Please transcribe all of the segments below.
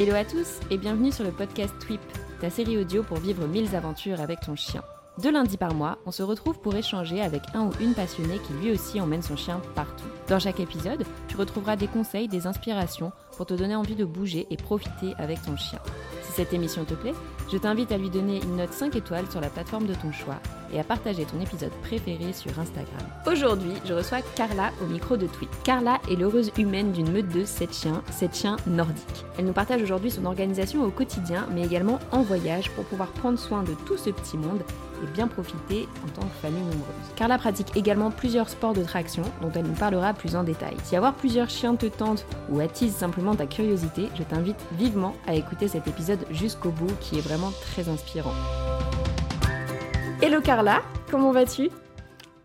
Hello à tous et bienvenue sur le podcast Twip, ta série audio pour vivre mille aventures avec ton chien. Deux lundis par mois, on se retrouve pour échanger avec un ou une passionnée qui lui aussi emmène son chien partout. Dans chaque épisode, tu retrouveras des conseils, des inspirations pour te donner envie de bouger et profiter avec ton chien. Cette émission te plaît, je t'invite à lui donner une note 5 étoiles sur la plateforme de ton choix et à partager ton épisode préféré sur Instagram. Aujourd'hui, je reçois Carla au micro de Tweet. Carla est l'heureuse humaine d'une meute de 7 chiens, 7 chiens nordiques. Elle nous partage aujourd'hui son organisation au quotidien, mais également en voyage pour pouvoir prendre soin de tout ce petit monde et bien profiter en tant que famille nombreuse. Carla pratique également plusieurs sports de traction dont elle nous parlera plus en détail. Si avoir plusieurs chiens te tente ou attise simplement ta curiosité, je t'invite vivement à écouter cet épisode jusqu'au bout qui est vraiment très inspirant. Hello Carla, comment vas-tu?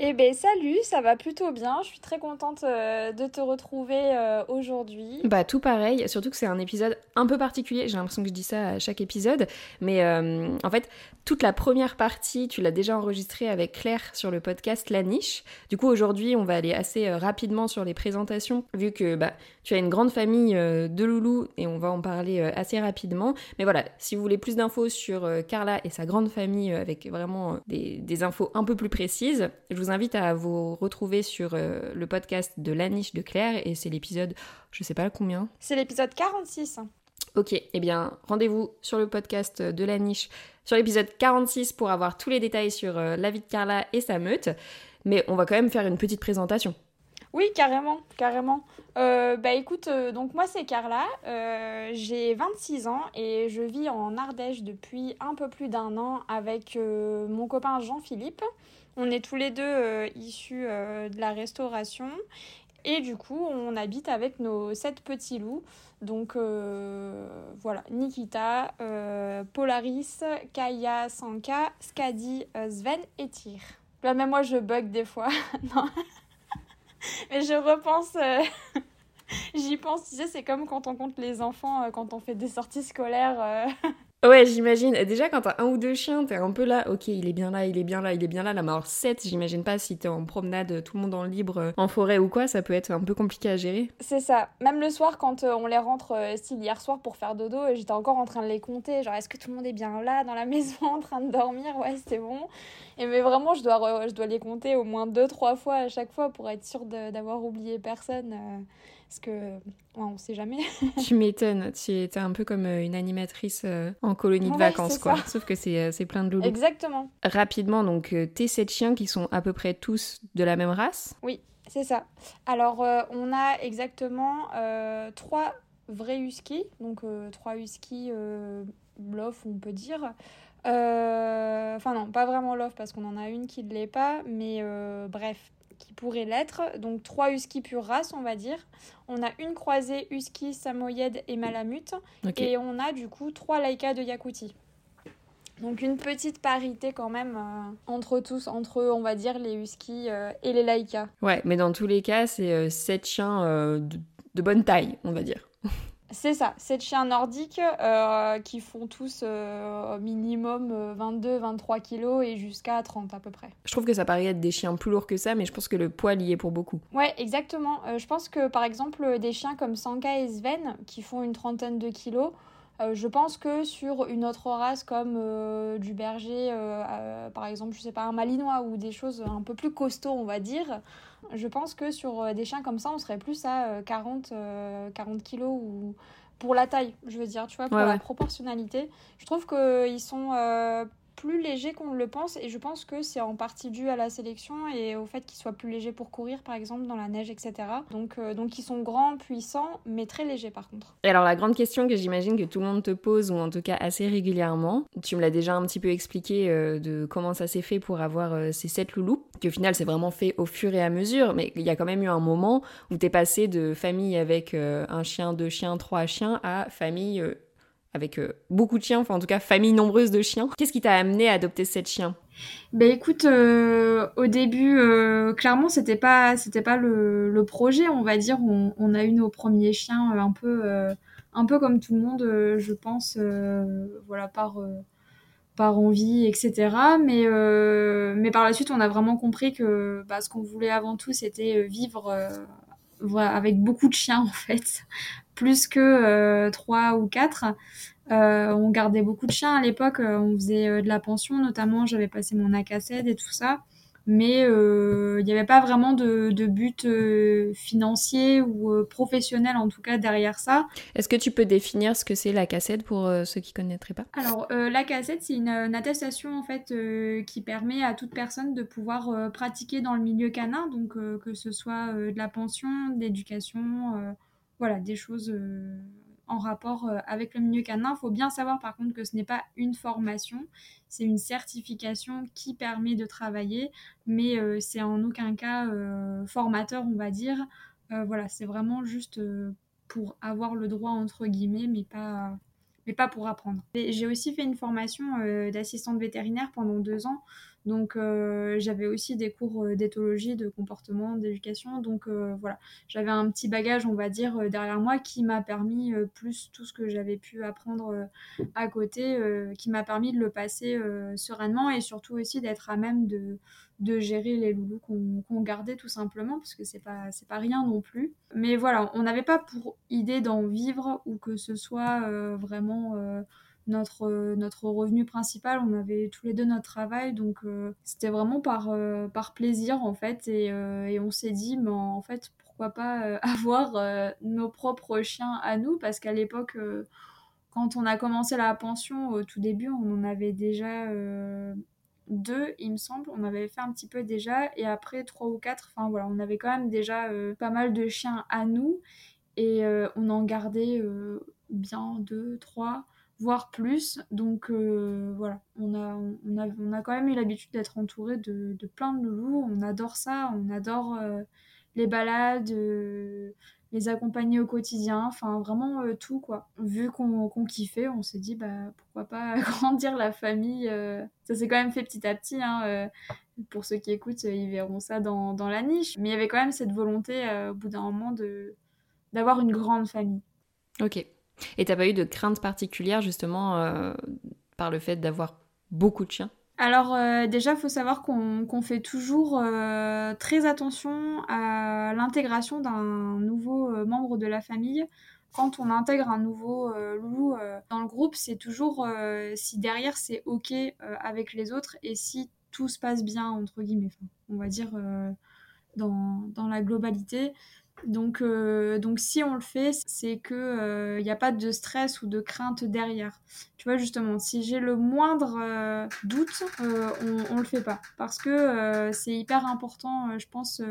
Eh ben salut, ça va plutôt bien. Je suis très contente euh, de te retrouver euh, aujourd'hui. Bah tout pareil, surtout que c'est un épisode un peu particulier. J'ai l'impression que je dis ça à chaque épisode, mais euh, en fait toute la première partie, tu l'as déjà enregistrée avec Claire sur le podcast La Niche. Du coup aujourd'hui, on va aller assez rapidement sur les présentations, vu que bah tu as une grande famille de loulous et on va en parler assez rapidement. Mais voilà, si vous voulez plus d'infos sur Carla et sa grande famille avec vraiment des, des infos un peu plus précises, je vous invite à vous retrouver sur euh, le podcast de La Niche de Claire et c'est l'épisode, je sais pas combien. C'est l'épisode 46. Ok, eh bien rendez-vous sur le podcast de La Niche, sur l'épisode 46 pour avoir tous les détails sur euh, la vie de Carla et sa meute. Mais on va quand même faire une petite présentation. Oui, carrément, carrément. Euh, bah écoute, donc moi c'est Carla, j'ai 26 ans et je vis en Ardèche depuis un peu plus d'un an avec mon copain Jean-Philippe. On est tous les deux euh, issus euh, de la restauration. Et du coup, on habite avec nos sept petits loups. Donc euh, voilà, Nikita, Polaris, Kaya, Sanka, Skadi, Sven et Tyr. Là, même moi, je bug des fois. non. Mais je repense. J'y pense, tu sais, c'est comme quand on compte les enfants, quand on fait des sorties scolaires. Ouais, j'imagine. Déjà, quand t'as un ou deux chiens, t'es un peu là, ok, il est bien là, il est bien là, il est bien là. La mort 7, j'imagine pas si t'es en promenade, tout le monde en libre, euh, en forêt ou quoi, ça peut être un peu compliqué à gérer. C'est ça. Même le soir, quand euh, on les rentre, euh, style hier soir pour faire dodo, j'étais encore en train de les compter. Genre, est-ce que tout le monde est bien là, dans la maison, en train de dormir? Ouais, c'est bon. Et mais vraiment, je dois, je dois les compter au moins deux, trois fois à chaque fois pour être sûre d'avoir oublié personne. Parce que, ouais, on sait jamais. tu m'étonnes. Tu étais un peu comme euh, une animatrice euh, en colonie de vacances, quoi. Sauf que euh, c'est plein de loulous. Exactement. Rapidement, donc, tes sept chiens qui sont à peu près tous de la même race Oui, c'est ça. Alors, on a exactement trois vrais huskies. Donc, trois huskies bluff, on peut dire. Enfin, non, pas vraiment love parce qu'on en a une qui ne l'est pas. Mais bref, qui pourrait l'être. Donc trois huskies pure race, on va dire. On a une croisée husky, samoyed et malamute. Et on a du coup trois laïkas de Yakoutie. Donc une petite parité quand même euh, entre tous, entre on va dire les huskies euh, et les laïkas. Ouais, mais dans tous les cas, c'est euh, sept chiens de bonne taille, on va dire. C'est ça, c'est chiens nordiques euh, qui font tous euh, minimum 22-23 euh, kilos et jusqu'à 30 à peu près. Je trouve que ça paraît être des chiens plus lourds que ça, mais je pense que le poids y est pour beaucoup. Ouais, exactement. je pense que par exemple, des chiens comme Sanka et Sven qui font une trentaine de kilos, je pense que sur une autre race comme du berger, par exemple, je sais pas, un malinois ou des choses un peu plus costauds, on va dire, je pense que sur euh, des chiens comme ça, on serait plus à 40, euh, 40 euh, kilos ou pour la taille, je veux dire, tu vois, pour la proportionnalité. Je trouve qu'ils sont plus léger qu'on le pense et je pense que c'est en partie dû à la sélection et au fait qu'ils soient plus légers pour courir par exemple dans la neige etc. Donc, euh, donc ils sont grands, puissants mais très légers par contre. Et alors la grande question que j'imagine que tout le monde te pose ou en tout cas assez régulièrement, tu me l'as déjà un petit peu expliqué euh, de comment ça s'est fait pour avoir euh, ces sept loulous, qu'au final c'est vraiment fait au fur et à mesure mais il y a quand même eu un moment où t'es passé de famille avec un chien, deux chiens, trois chiens à famille avec euh, beaucoup de chiens, enfin en tout cas famille nombreuse de chiens. Qu'est-ce qui t'a amené à adopter cette chien? Ben écoute, euh, au début, euh, clairement c'était pas c'était pas le, projet, on va dire. On, a eu nos premiers chiens un peu un peu comme tout le monde, je pense, voilà par par envie, etc. Mais, mais par la suite, on a vraiment compris que bah, ce qu'on voulait avant tout, c'était vivre avec beaucoup de chiens en fait, plus que trois ou quatre. on gardait beaucoup de chiens à l'époque, on faisait de la pension notamment, j'avais passé mon ACACED et tout ça mais euh, il n'y avait pas vraiment de, but euh, financier ou euh, professionnel en tout cas derrière ça. Est-ce que tu peux définir ce que c'est la cassette pour ceux qui ne connaîtraient pas? Alors la cassette c'est une, attestation en fait qui permet à toute personne de pouvoir pratiquer dans le milieu canin, donc que ce soit de la pension, de l'éducation, voilà des choses en rapport euh, avec le milieu canin. Il faut bien savoir par contre que ce n'est pas une formation, c'est une certification qui permet de travailler, mais euh, c'est en aucun cas euh, formateur, on va dire. voilà, c'est vraiment juste pour avoir le droit entre guillemets, mais pas, mais pas pour apprendre. J'ai aussi fait une formation d'assistante vétérinaire pendant deux ans. Donc euh, j'avais aussi des cours euh, d'éthologie, de comportement, d'éducation. Donc euh, voilà, j'avais un petit bagage, on va dire, derrière moi qui m'a permis, plus tout ce que j'avais pu apprendre à côté, qui m'a permis de le passer sereinement et surtout aussi d'être à même de, gérer les loulous qu'on gardait tout simplement parce que c'est pas pas rien non plus mais voilà on n'avait pas pour idée d'en vivre ou que ce soit vraiment notre revenu principal. On avait tous les deux notre travail, donc euh, c'était vraiment par, euh, par plaisir en fait. Et on s'est dit, mais en fait, pourquoi pas avoir nos propres chiens à nous Parce qu'à l'époque, quand on a commencé la pension, au tout début, on en avait déjà deux, il me semble. On avait fait un petit peu déjà, et après trois ou quatre. Enfin voilà, on avait quand même déjà pas mal de chiens à nous, et on en gardait bien deux, trois voire plus. Donc euh, voilà, on a, on, a, on a quand même eu l'habitude d'être entouré de, de, plein de loulous. On adore ça, on adore euh, les balades, euh, les accompagner au quotidien, enfin vraiment tout quoi. Vu qu'on kiffait, on s'est dit bah pourquoi pas agrandir la famille. ça s'est quand même fait petit à petit. Hein, pour ceux qui écoutent, ils verront ça dans, dans, la niche. Mais il y avait quand même cette volonté au bout d'un moment de d'avoir une grande famille. Ok, et t'as pas eu de crainte particulière justement euh, par le fait d'avoir beaucoup de chiens? Alors euh, déjà, il faut savoir qu'on fait toujours euh, très attention à l'intégration d'un nouveau membre de la famille. Quand on intègre un nouveau loup dans le groupe, c'est toujours si derrière c'est OK avec les autres et si tout se passe bien, entre guillemets, on va dire dans, dans la globalité. Donc, euh, donc si on le fait, c'est que il euh, n'y a pas de stress ou de crainte derrière. Tu vois justement, si j'ai le moindre euh, doute, on, ne le fait pas parce que c'est hyper important, je pense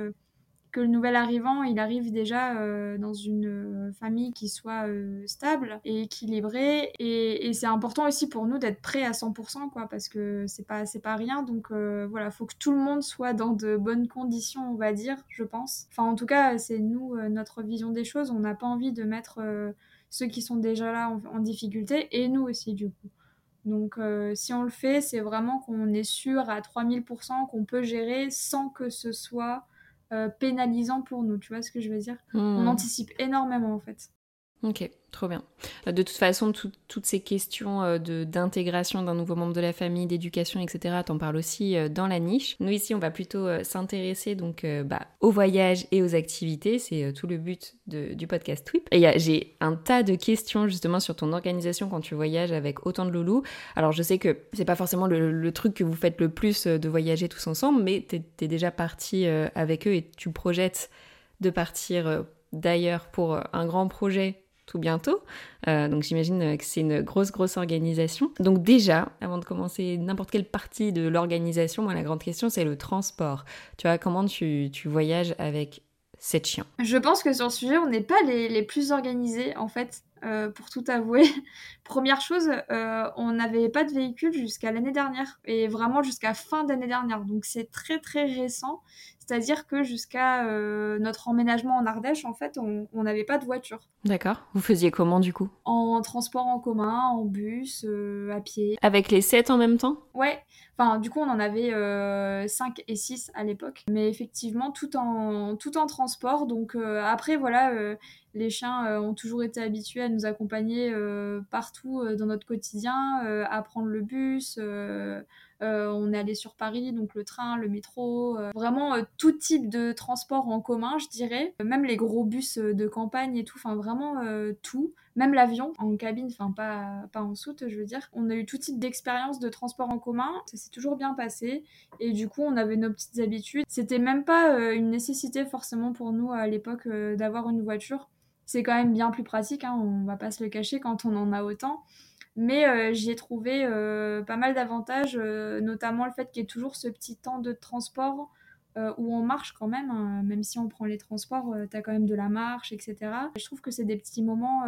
que le nouvel arrivant, il arrive déjà euh, dans une euh, famille qui soit euh, stable et équilibrée. Et, c'est important aussi pour nous d'être prêts à 100%, quoi, parce que c'est pas, c'est pas rien. Donc voilà, faut que tout le monde soit dans de bonnes conditions, on va dire, je pense. Enfin, en tout cas, c'est nous, notre vision des choses. On n'a pas envie de mettre ceux qui sont déjà là en, difficulté et nous aussi, du coup. Donc si on le fait, c'est vraiment qu'on est sûr à 3000% qu'on peut gérer sans que ce soit pénalisant pour nous, tu vois ce que je veux dire? On hmm. anticipe énormément en fait. Ok, trop bien. Euh, de toute façon, toutes ces questions euh, d'intégration d'un nouveau membre de la famille, d'éducation, etc., t'en parles aussi euh, dans la niche. Nous ici, on va plutôt s'intéresser donc bah, au voyage et aux activités. C'est tout le but du podcast Twip. Et j'ai un tas de questions justement sur ton organisation quand tu voyages avec autant de loulous. Alors je sais que c'est pas forcément le, truc que vous faites le plus de voyager tous ensemble, mais t'es es déjà parti avec eux et tu projettes de partir d'ailleurs pour un grand projet tout bientôt. Euh, donc j'imagine que c'est une grosse, grosse organisation. Donc déjà, avant de commencer n'importe quelle partie de l'organisation, moi la grande question c'est le transport. Tu vois, comment tu, tu voyages avec cette chien? Je pense que sur ce sujet, on n'est pas les, les, plus organisés en fait. Euh, pour tout avouer. Première chose, euh, on n'avait pas de véhicule jusqu'à l'année dernière et vraiment jusqu'à fin d'année dernière. Donc c'est très très récent. C'est-à-dire que jusqu'à euh, notre emménagement en Ardèche, en fait, on n'avait pas de voiture. D'accord. Vous faisiez comment du coup? En transport en commun, en bus, euh, à pied. Avec les 7 en même temps? Ouais. Enfin, du coup, on en avait 5 euh, et 6 à l'époque. Mais effectivement, tout en, tout en transport. Donc après, voilà, les chiens ont toujours été habitués à nous accompagner partout dans notre quotidien, à prendre le bus on est allé sur Paris, donc le train, le métro, vraiment tout type de transport en commun, je dirais. Même les gros bus de campagne et tout, enfin vraiment tout. Même l'avion en cabine, enfin pas, pas en soute, je veux dire. On a eu tout type d'expérience de transport en commun. Ça s'est toujours bien passé. Et du coup, on avait nos petites habitudes. C'était même pas une nécessité forcément pour nous à l'époque d'avoir une voiture c'est quand même bien plus pratique, hein, on va pas se le cacher quand on en a autant. Mais euh, j'y ai trouvé euh, pas mal d'avantages, euh, notamment le fait qu'il y ait toujours ce petit temps de transport où on marche quand même, hein. même si on prend les transports, tu as quand même de la marche, etc. Je trouve que c'est des petits moments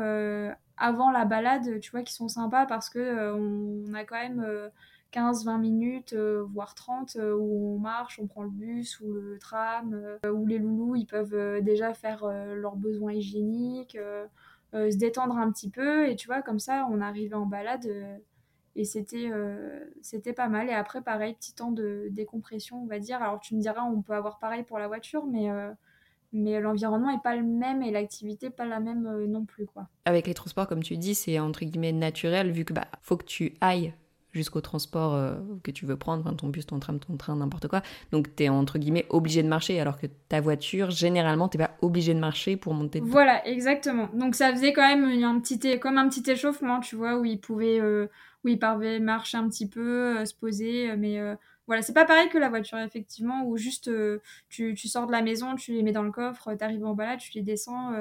avant la balade, tu vois, qui sont sympas parce que on a quand même 15-20 minutes, euh, voire 30, euh, où on marche, on prend le bus ou le tram, où les loulous, ils peuvent déjà faire leurs besoins hygiéniques, se détendre un petit peu, et tu vois, comme ça, on arrivait en balade et c'était c'était pas mal. Et après pareil petit temps de décompression on va dire. Alors tu me diras on peut avoir pareil pour la voiture mais mais l'environnement est pas le même et l'activité pas la même non plus quoi. Avec les transports comme tu dis c'est entre guillemets naturel vu que bah faut que tu ailles jusqu'au transport euh, que tu veux prendre, ton bus, ton tram, ton train, n'importe quoi. Donc tu es entre guillemets obligé de marcher, alors que ta voiture, généralement, t'es pas obligé de marcher pour monter. Voilà, exactement. Donc ça faisait quand même un petit, comme un petit échauffement, tu vois, où il pouvait, euh, où il pouvait marcher un petit peu, euh, se poser, mais voilà, c'est pas pareil que la voiture, effectivement, où juste tu, tu, sors de la maison, tu les mets dans le coffre, tu arrives en balade, tu les descends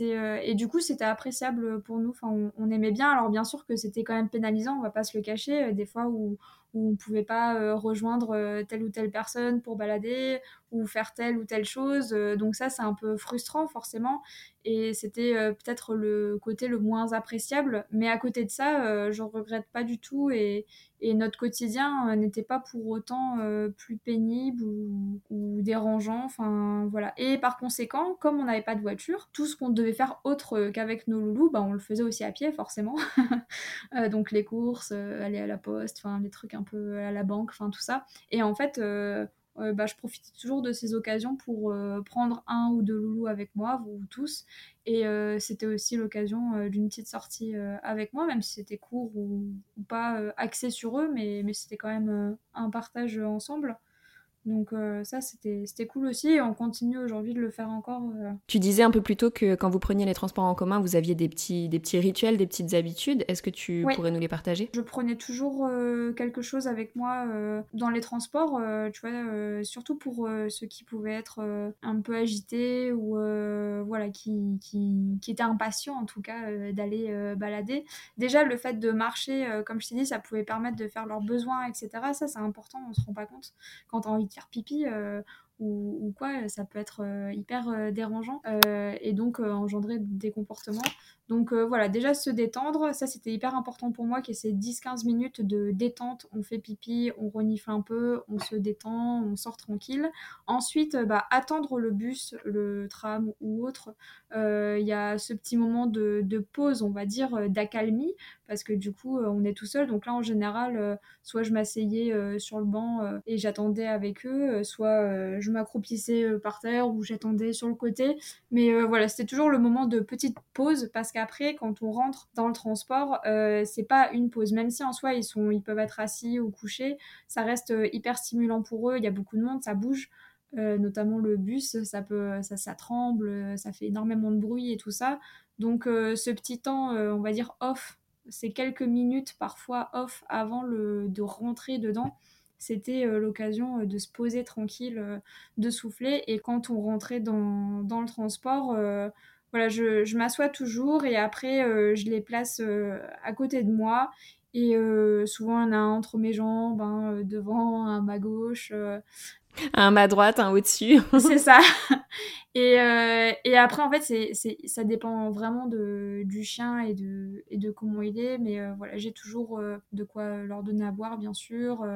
et du coup, c'était appréciable pour nous. On, aimait bien. Alors, bien sûr que c'était quand même pénalisant, on va pas se le cacher. Euh, des fois où, où on pouvait pas euh, rejoindre telle ou telle personne pour balader ou faire telle ou telle chose. donc ça, c'est un peu frustrant forcément. Et c'était peut-être le côté le moins appréciable. Mais à côté de ça, je regrette pas du tout. Et, notre quotidien euh, n'était pas pour autant euh, plus pénible ou, dérangeant. Enfin, voilà. Et par conséquent, comme on n'avait pas de voiture, tout ce qu'on devait faire autre qu'avec nos loulous, bah, on le faisait aussi à pied, forcément. Euh, donc les courses, aller à la poste, enfin, les trucs un peu à la banque, enfin, tout ça. Et en fait, euh, bah, je profitais toujours de ces occasions pour euh, prendre un ou deux loulous avec moi, vous tous. Et euh, c'était aussi l'occasion d'une petite sortie avec moi, même si c'était court ou, pas axé sur eux, mais c'était quand même un partage ensemble. Donc euh, ça, c'était cool aussi et on continue aujourd'hui de le faire encore. Euh. Tu disais un peu plus tôt que quand vous preniez les transports en commun, vous aviez des petits, des petits rituels, des petites habitudes. Est-ce que tu pourrais nous les partager? Je prenais toujours euh, quelque chose avec moi dans les transports, tu vois, surtout pour ceux qui pouvaient être un peu agités ou voilà, qui, qui, qui, étaient impatients en tout cas d'aller balader. Déjà, le fait de marcher, comme je t'ai dit, ça pouvait permettre de faire leurs besoins, etc. Ça, c'est important, on se rend pas compte quand on envie faire pipi euh, ou, quoi, ça peut être euh, hyper euh, dérangeant et donc engendrer des comportements. Donc voilà, déjà se détendre, ça c'était hyper important pour moi, qu'il y ait ces 10-15 minutes de détente, on fait pipi, on renifle un peu, on se détend, on sort tranquille. Ensuite, bah, attendre le bus, le tram ou autre, il y a ce petit moment de, de pause, on va dire, d'accalmie, parce que du coup, on est tout seul. Donc là, en général, soit je m'asseyais sur le banc et j'attendais avec eux, soit je m'accroupissais par terre ou j'attendais sur le côté. Mais voilà, c'était toujours le moment de petite pause parce qu'après, quand on rentre dans le transport, c'est pas une pause. Même si en soi, ils, sont, ils peuvent être assis ou couchés, ça reste hyper stimulant pour eux. Il y a beaucoup de monde, ça bouge. notamment le bus, ça peut, ça, tremble, ça fait énormément de bruit et tout ça. Donc ce petit temps, on va dire off, ces quelques minutes parfois off avant de rentrer dedans, c'était euh, l'occasion euh, de se poser tranquille, euh, de souffler. Et quand on rentrait dans, dans le transport, voilà, je, je m'assois toujours et après je les place à côté de moi. Et souvent, il y en a un entre mes jambes, un devant, un à ma gauche. Un à droite, un au-dessus. c'est ça. Et, et, après, en fait, c'est, ça dépend vraiment de, du chien et de, et de comment il est. Mais voilà, j'ai toujours de quoi leur donner à boire, bien sûr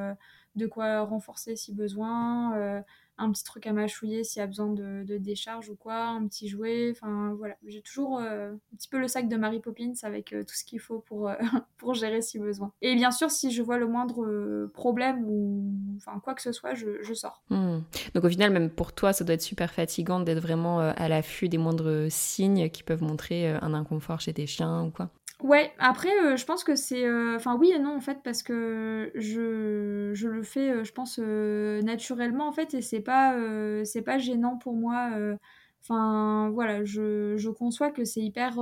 de quoi renforcer si besoin, euh, un petit truc à mâchouiller s'il y a besoin de, décharge ou quoi, un petit jouet. Enfin voilà, j'ai toujours euh, un petit peu le sac de Mary Poppins avec euh, tout ce qu'il faut pour, pour gérer si besoin. Et bien sûr, si je vois le moindre problème ou enfin quoi que ce soit, je, sors. Hmm. Donc au final, même pour toi, ça doit être super fatigant d'être vraiment à l'affût des moindres signes qui peuvent montrer un inconfort chez tes chiens ou quoi. Ouais, après, euh, je pense que c'est. euh, Enfin, oui et non, en fait, parce que je, je le fais, euh, je pense, naturellement, en fait, et c'est pas, pas gênant pour moi. Enfin, voilà, je, je conçois que c'est hyper,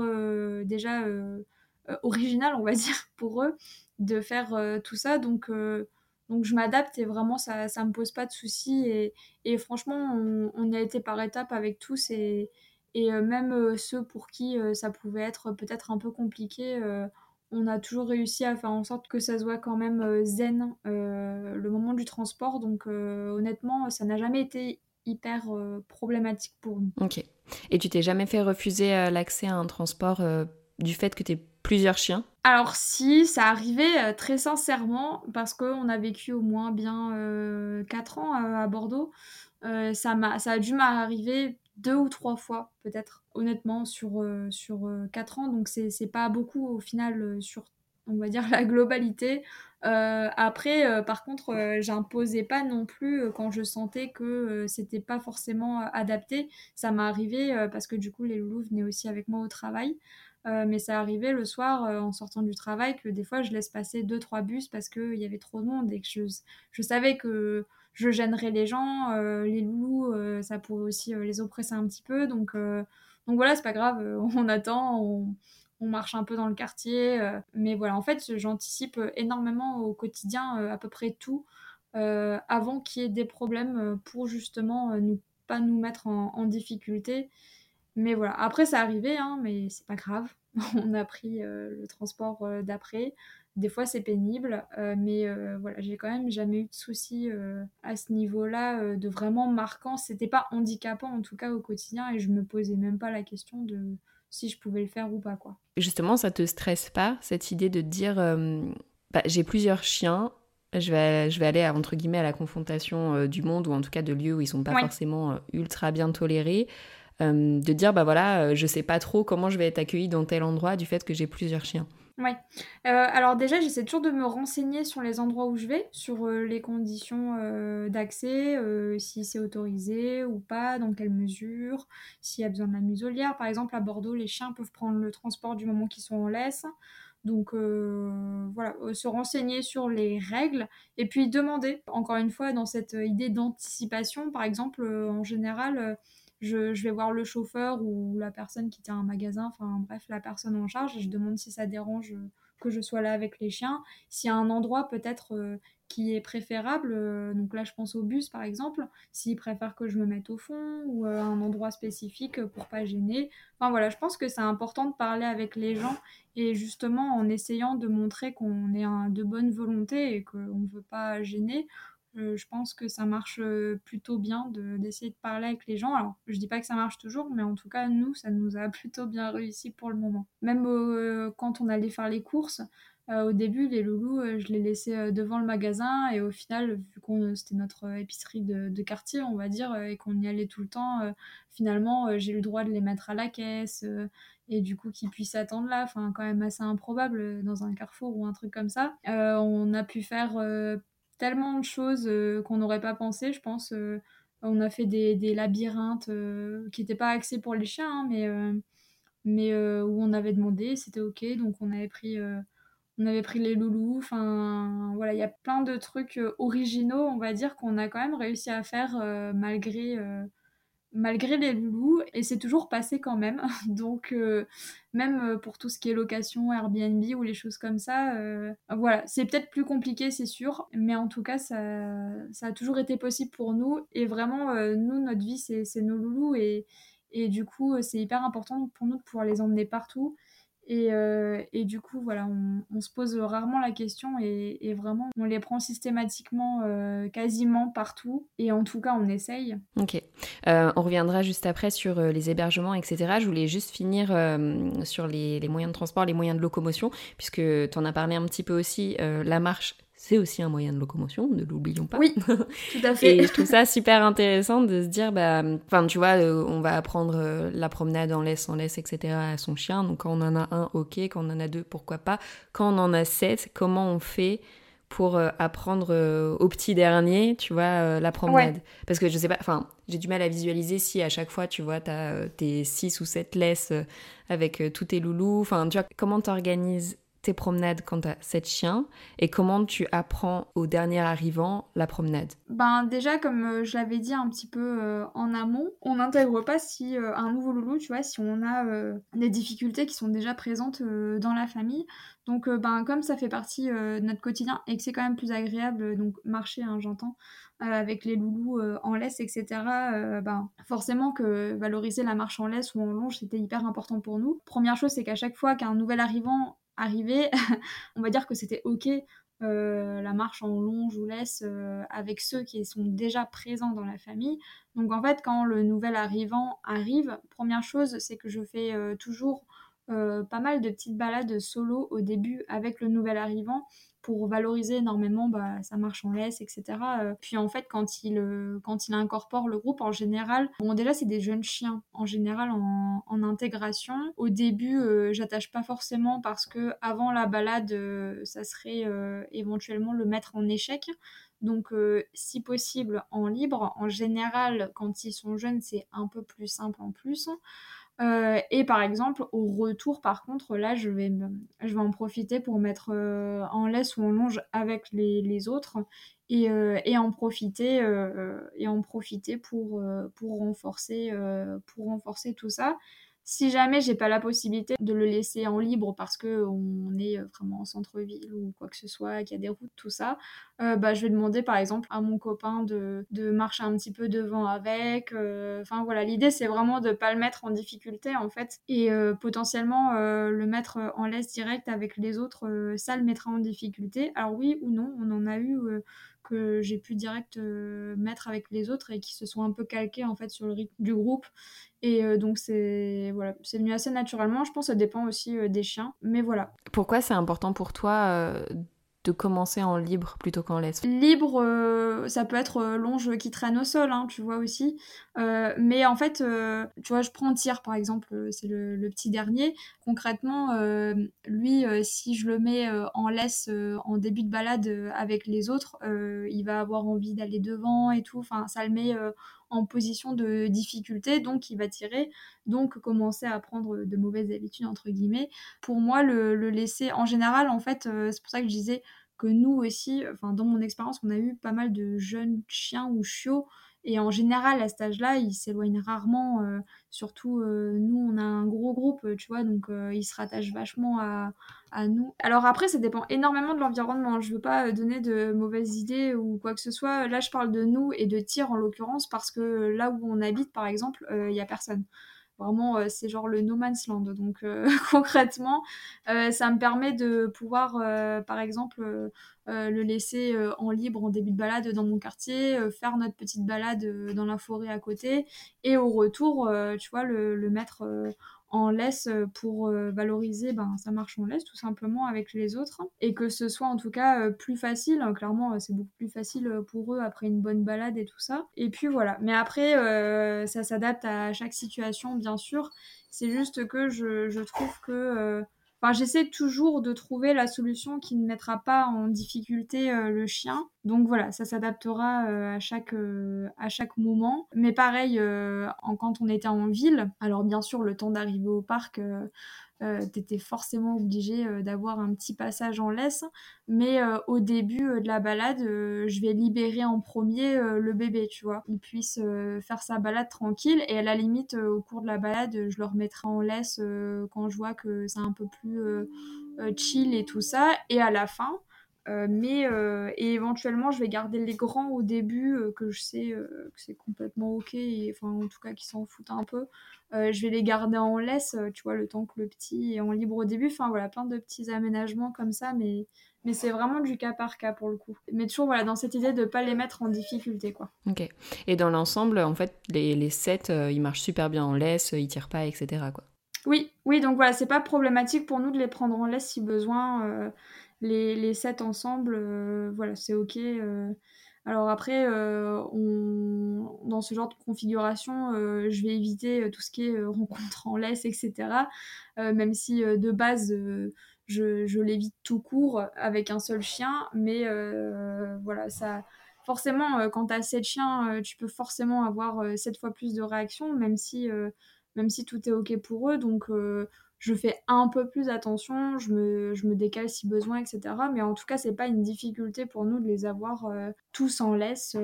déjà, original, on va dire, pour eux, de faire tout ça. Donc, donc je m'adapte et vraiment, ça, ça me pose pas de soucis. Et, et franchement, on, a été par étapes avec tous. Et, et euh, même euh, ceux pour qui euh, ça pouvait être peut-être un peu compliqué, on a toujours réussi à faire en sorte que ça soit quand même zen le moment du transport. Donc honnêtement, ça n'a jamais été hyper problématique pour nous. Ok. Et tu t'es jamais fait refuser l'accès à un transport du fait que tu plusieurs chiens? Alors si, ça arrivait très sincèrement, parce qu'on a vécu au moins bien euh, 4 ans à Bordeaux. Euh, ça, m'a, ça a dû m'arriver deux ou trois fois, peut-être, honnêtement, sur, euh, sur euh, 4 ans. Donc c'est, pas beaucoup au final euh, sur, on va dire, la globalité. Après, par contre, j'imposais pas non plus quand je sentais que c'était pas forcément adapté. Ça m'est arrivé parce que du coup, les loulous venaient aussi avec moi au travail. Mais ça arrivait le soir en sortant du travail que des fois je laisse passer deux trois bus parce qu'il y avait trop de monde et que je, je savais que je gênerais les gens, euh, les loulous, euh, ça pourrait aussi euh, les oppresser un petit peu. Donc, donc voilà, c'est pas grave, on attend, on, marche un peu dans le quartier. mais voilà, en fait, j'anticipe énormément au quotidien à peu près tout avant qu'il y ait des problèmes pour justement nous, pas nous mettre en, difficulté. Mais voilà, après ça arrivait, hein, mais c'est pas grave. On a pris le transport d'après. Des fois c'est pénible, euh, mais euh, voilà, j'ai quand même jamais eu de soucis euh, à ce niveau-là de vraiment marquant. C'était pas handicapant en tout cas au quotidien et je me posais même pas la question de si je pouvais le faire ou pas quoi. Justement, ça te stresse pas, cette idée de te dire bah, j'ai plusieurs chiens, je vais, je vais aller entre guillemets à la confrontation euh, du monde ou en tout cas de lieux où ils sont pas Ouais. forcément euh, ultra bien tolérés. Euh, de dire bah voilà, euh, je sais pas trop comment je vais être accueillie dans tel endroit du fait que j'ai plusieurs chiens. Ouais. Euh, alors déjà, j'essaie toujours de me renseigner sur les endroits où je vais, sur les conditions d'accès, si c'est autorisé ou pas, dans quelle mesure, s'il y a besoin de la muselière. Par exemple, à Bordeaux, les chiens peuvent prendre le transport du moment qu'ils sont en laisse. Donc voilà, se renseigner sur les règles et puis demander, encore une fois, dans cette idée d'anticipation, par exemple, en général, je, vais voir le chauffeur ou la personne qui tient un magasin, enfin bref, la personne en charge, et je demande si ça dérange euh, que je sois là avec les chiens. S'il y a un endroit peut-être euh, qui est préférable, euh, donc là je pense au bus par exemple, s'ils préfèrent que je me mette au fond ou un endroit spécifique pour pas gêner. Enfin voilà, je pense que c'est important de parler avec les gens et justement en essayant de montrer qu'on est de bonne volonté et qu'on ne veut pas gêner. Euh, je pense que ça marche euh, plutôt bien de- d'essayer de parler avec les gens. Alors, je dis pas que ça marche toujours, mais en tout cas, nous, ça nous a plutôt bien réussi pour le moment. Même euh, quand on allait faire les courses, au début, les loulous, je les laissais devant le magasin et au final, vu qu'on c'était notre épicerie de, quartier, on va dire, et qu'on y allait tout le temps, finalement, j'ai le droit de les mettre à la caisse et du coup qu'ils puissent attendre là. Enfin, quand même assez improbable dans un carrefour ou un truc comme ça. On a pu faire tellement de choses euh, qu'on n'aurait pas pensé, je pense. euh, on a fait des, labyrinthes euh, qui n'étaient pas axés pour les chiens, hein, mais, mais où on avait demandé, c'était ok, donc on avait pris, on avait pris les loulous. Enfin, voilà, il y a plein de trucs originaux, on va dire, qu'on a quand même réussi à faire malgré, malgré les loulous, et c'est toujours passé quand même. Donc, euh, même euh, pour tout ce qui est location, Airbnb ou les choses comme ça, euh, voilà, c'est peut-être plus compliqué, c'est sûr, mais en tout cas, ça, ça a toujours été possible pour nous. Et vraiment, nous, notre vie, c'est nos loulous, et, et du coup, c'est hyper important pour nous de pouvoir les emmener partout. Et, euh, et du coup, voilà, on, on se pose rarement la question et, vraiment, on les prend systématiquement euh, quasiment partout. Et en tout cas, on essaye. Ok. Euh, on reviendra juste après sur les hébergements, etc. Je voulais juste finir sur les, les moyens de transport, les moyens de locomotion, puisque tu en as parlé un petit peu aussi. la marche, c'est aussi un moyen de locomotion, ne l'oublions pas. Oui, tout à fait. Et je trouve ça super intéressant de se dire, bah, enfin, tu vois, euh, on va apprendre euh, la promenade en laisse, en laisse, etc. à son chien. Donc, quand on en a un, ok. Quand on en a deux, pourquoi pas. Quand on en a sept, comment on fait pour apprendre au petit dernier, tu vois, la promenade? Parce que je sais pas, enfin, j'ai du mal à visualiser si à chaque fois, tu vois, tu as tes 6 ou 7 laisses avec tous tes loulous. Enfin, tu vois, comment t'organises tes promenades quand tu as sept chiens et comment tu apprends au dernier arrivant la promenade? Ben déjà comme euh, je l'avais dit un petit peu euh, en amont, on n'intègre pas si euh, un nouveau loulou, tu vois, si on a des difficultés qui sont déjà présentes dans la famille. Donc ben comme ça fait partie de notre quotidien et que c'est quand même plus agréable donc marcher hein, j'entends avec les loulous en laisse etc. ben forcément que valoriser la marche en laisse ou en longe c'était hyper important pour nous. Première chose c'est qu'à chaque fois qu'un nouvel arrivant arrivé, on va dire que c'était ok euh, la marche en longe ou laisse euh, avec ceux qui sont déjà présents dans la famille. Donc en fait, quand le nouvel arrivant arrive, première chose, c'est que je fais euh, toujours pas mal de petites balades solo au début avec le nouvel arrivant pour valoriser énormément bah, sa marche en laisse, etc. Euh, puis en fait, quand il, euh, quand il incorpore le groupe, en général, bon déjà c'est des jeunes chiens, en général en, intégration. Au début, euh, j'attache pas forcément parce que avant la balade, ça serait éventuellement le mettre en échec. Donc, si possible, en libre. En général, quand ils sont jeunes, c'est un peu plus simple en plus. Euh, et par exemple, au retour, par contre, là, je vais, je en profiter pour mettre euh, en laisse ou en longe avec les, autres et, euh, et, en profiter, pour renforcer tout ça. Si jamais j'ai pas la possibilité de le laisser en libre parce que on est euh, vraiment en centre-ville ou quoi que ce soit, qu'il y a des routes, tout ça, euh, bah, je vais demander par exemple à mon copain de, de marcher un petit peu devant avec. Euh, enfin voilà, l'idée c'est vraiment de pas le mettre en difficulté en fait et potentiellement le mettre en laisse directe avec les autres, ça le mettra en difficulté. Alors oui ou non, on en a eu que j'ai pu direct euh, mettre avec les autres et qui se sont un peu calqués en fait sur le rythme du groupe. Et euh, donc c'est voilà, c'est venu assez naturellement. Je pense que ça dépend aussi euh, des chiens, mais voilà. Pourquoi c'est important pour toi de commencer en libre plutôt qu'en laisse Libre, euh, ça peut être euh, longe qui traîne au sol, hein, tu vois aussi. Euh, mais en fait, tu vois, je prends tir par exemple, c'est le, petit dernier. Concrètement, lui, si je le mets en laisse en début de balade avec les autres, il va avoir envie d'aller devant et tout. Enfin, ça le met en position de difficulté, donc il va tirer, donc commencer à prendre de mauvaises habitudes, entre guillemets. Pour moi, le, laisser, en général, en fait, euh, c'est pour ça que je disais que nous aussi, enfin dans mon expérience, on a eu pas mal de jeunes chiens ou chiots et en général, à cet âge-là, ils s'éloignent rarement. Euh, surtout, euh, nous, on a un gros groupe, tu vois, donc ils se rattachent vachement à, à, nous. Alors après, ça dépend énormément de l'environnement. Je veux pas donner de mauvaises idées ou quoi que ce soit. Là, je parle de nous et de tir en l'occurrence, parce que là où on habite, par exemple, il y a personne. Vraiment, euh, c'est genre le no man's land. Donc euh, concrètement, euh, ça me permet de pouvoir, par exemple, le laisser en libre en début de balade dans mon quartier, faire notre petite balade dans la forêt à côté, et au retour, tu vois, le, le mettre en laisse euh, pour euh, valoriser ben, ça marche en laisse tout simplement avec les autres et que ce soit en tout cas euh, plus facile. Hein, clairement, c'est beaucoup plus facile pour eux après une bonne balade et tout ça. Et puis voilà. Mais après, ça s'adapte à chaque situation, bien sûr. C'est juste que je, je trouve que j'essaie toujours de trouver la solution qui ne mettra pas en difficulté euh, le chien. Donc voilà, ça s'adaptera euh, à, chaque, euh, à chaque moment. Mais pareil, quand on était en ville, alors bien sûr, le temps d'arriver au parc, euh, t'étais forcément obligé euh, d'avoir un petit passage en laisse. Mais euh, au début de la balade, je vais libérer en premier le bébé, tu vois. Il puisse faire sa balade tranquille et à la limite, au cours de la balade, je le remettrai en laisse quand je vois que c'est un peu plus chill et tout ça. Et à la fin, mais et éventuellement je vais garder les grands au début que je sais que c'est complètement ok enfin en tout cas qui s'en foutent un peu euh, je vais les garder en laisse, euh, tu vois, le temps que le petit est en libre au début. Enfin voilà, plein de petits aménagements comme ça, mais, mais c'est vraiment du cas par cas pour le coup. Mais toujours voilà, dans cette idée de ne pas les mettre en difficulté, quoi. Ok. Et dans l'ensemble, en fait, les, les sets, euh, ils marchent super bien en laisse, ils tirent pas, etc. Quoi. Oui, oui, donc voilà, c'est pas problématique pour nous de les prendre en laisse si besoin. Les, les sets ensemble, voilà, c'est ok. Alors après, euh, dans ce genre de configuration, euh, je vais éviter euh, tout ce qui est rencontre en laisse, etc. même si de base, je, je l'évite tout court avec un seul chien, mais voilà, ça forcément, quand tu as 7 chiens, tu peux forcément avoir 7 fois plus de réactions, même si, même si tout est OK pour eux. Donc, je fais un peu plus attention, je me, je me, décale si besoin, etc. Mais en tout cas, c'est pas une difficulté pour nous de les avoir tous en laisse,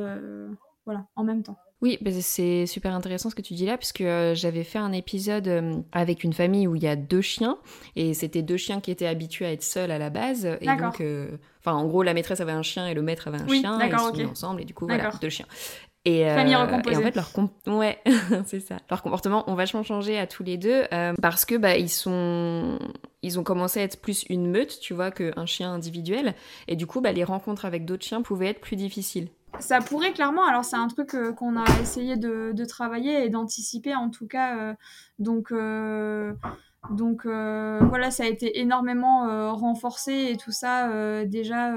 voilà, en même temps. Oui, c'est super intéressant ce que tu dis là, puisque euh, j'avais fait un épisode euh, avec une famille où il y a deux chiens, et c'était deux chiens qui étaient habitués à être seuls à la base. Et donc, euh, enfin, en gros, la maîtresse avait un chien et le maître avait un chien, et ils sont ensemble, et du coup, voilà, deux chiens. Et, Famille recomposée. et en fait, leur, ouais, c'est ça. ont vachement changé à tous les deux parce que bah, ils sont, ils ont commencé à être plus une meute, tu vois, qu'un chien individuel. Et du coup, bah, les rencontres avec d'autres chiens pouvaient être plus difficiles. Ça pourrait clairement, alors c'est un truc euh, qu'on a essayé de, travailler et d'anticiper en tout cas. Euh, donc, euh, donc voilà, ça a été énormément renforcé et tout ça déjà